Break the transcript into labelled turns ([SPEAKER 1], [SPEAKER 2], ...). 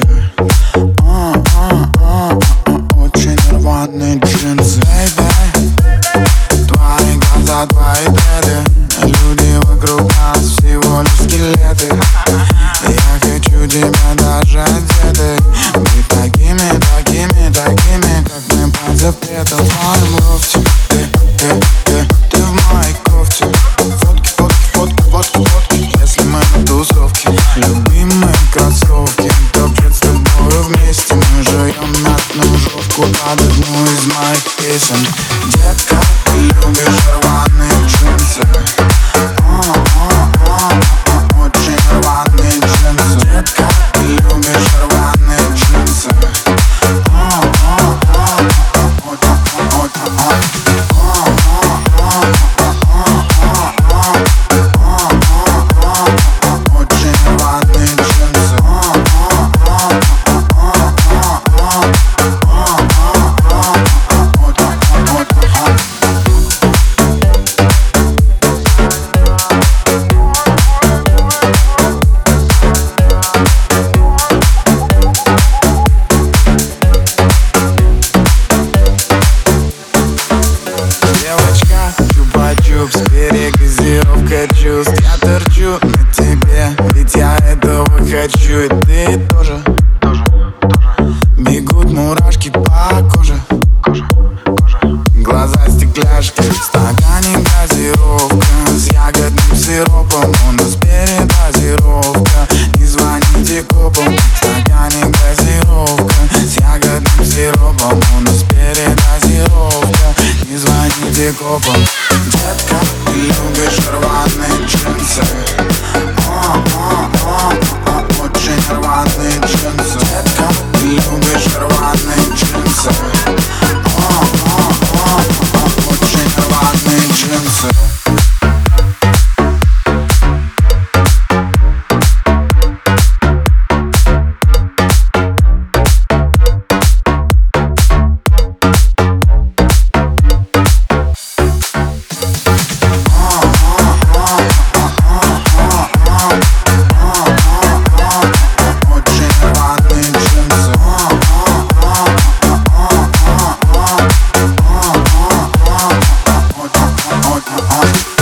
[SPEAKER 1] джинсы. А, а, а, а, Очень рваные джинсы. Baby, твои глаза, твои беды. Люди вокруг нас всего лишь скелеты. Под одну из моих песен. Детка, ты любишь рваные джинсы. О, о, о, о, чупа-чупс, перегазировка чувств Я торчу на тебе, ведь я этого хочу И ты тоже, Бегут мурашки по коже. Глаза стекляшки, в стакане газировка С ягодным сиропом, у нас передозировка. Не звоните копам, в стакане газировка С ягодным сиропом, у нас передозировка. Не звоните копам где-то любишь рваные джинсы. Uh-huh.